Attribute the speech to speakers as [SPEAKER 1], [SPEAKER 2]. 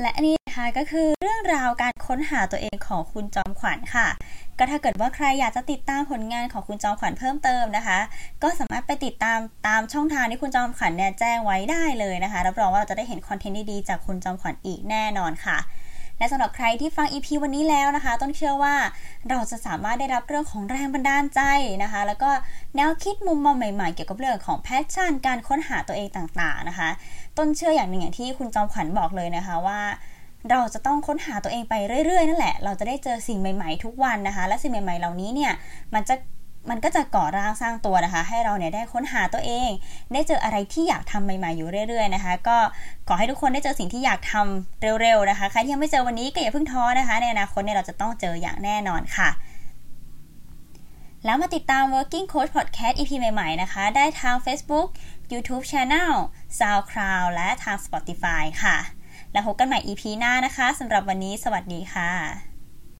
[SPEAKER 1] และนี่นะคะก็คือเรื่องราวการค้นหาตัวเองของคุณจอมขวัญค่ะ ก็ถ้าเกิดว่าใครอยากจะติดตามผลงานของคุณจอมขวัญเพิ่มเติมนะคะ ก็สามารถไปติดตามตามช่องทางที่คุณจอมขวัญเนี่ยแจ้งไว้ได้เลยนะคะรับรองว่าเราจะได้เห็นคอนเทนต์ดีๆจากคุณจอมขวัญอีกแน่นอนค่ะและสำหรับใครที่ฟัง EP วันนี้แล้วนะคะ ต้นเชื่อว่า เราจะสามารถได้รับเรื่องของแรงบันดาลใจนะคะ แล้วก็แนวคิดมุมมองใหม่ๆ เกี่ยวกับเรื่องของแพชชั่น การค้นหาตัวเองต่างๆนะคะ ต้นเชื่ออย่างหนึ่งอย่างที่คุณจอมขวัญบอกเลยนะคะว่าเราจะต้องค้นหาตัวเองไปเรื่อยๆ นั่นแหละ เราจะได้เจอสิ่งใหม่ๆ ทุกวันนะคะ และสิ่งใหม่ๆ เหล่านี้เนี่ย มันจะ มันก็จะก่อร่างสร้างตัวนะคะ ให้เราเนี่ยได้ค้นหาตัวเอง ได้เจออะไรที่อยากทำใหม่ๆ อยู่เรื่อย ๆ นะคะ ก็ ขอให้ทุกคนได้เจอสิ่งที่อยากทำเร็วๆนะคะ ใครที่ยังไม่เจอวันนี้ก็อย่าเพิ่งท้อนะคะ ในอนาคตเนี่ยเราจะต้องเจออย่างแน่นอนค่ะ แล้วมาติดตาม Working Coach Podcast EP ใหม่ๆนะคะ ได้ทาง Facebook YouTube Channel SoundCloud และทาง Spotify ค่ะ แล้วพบกันใหม่ EP หน้านะคะสำหรับวันนี้สวัสดีค่ะ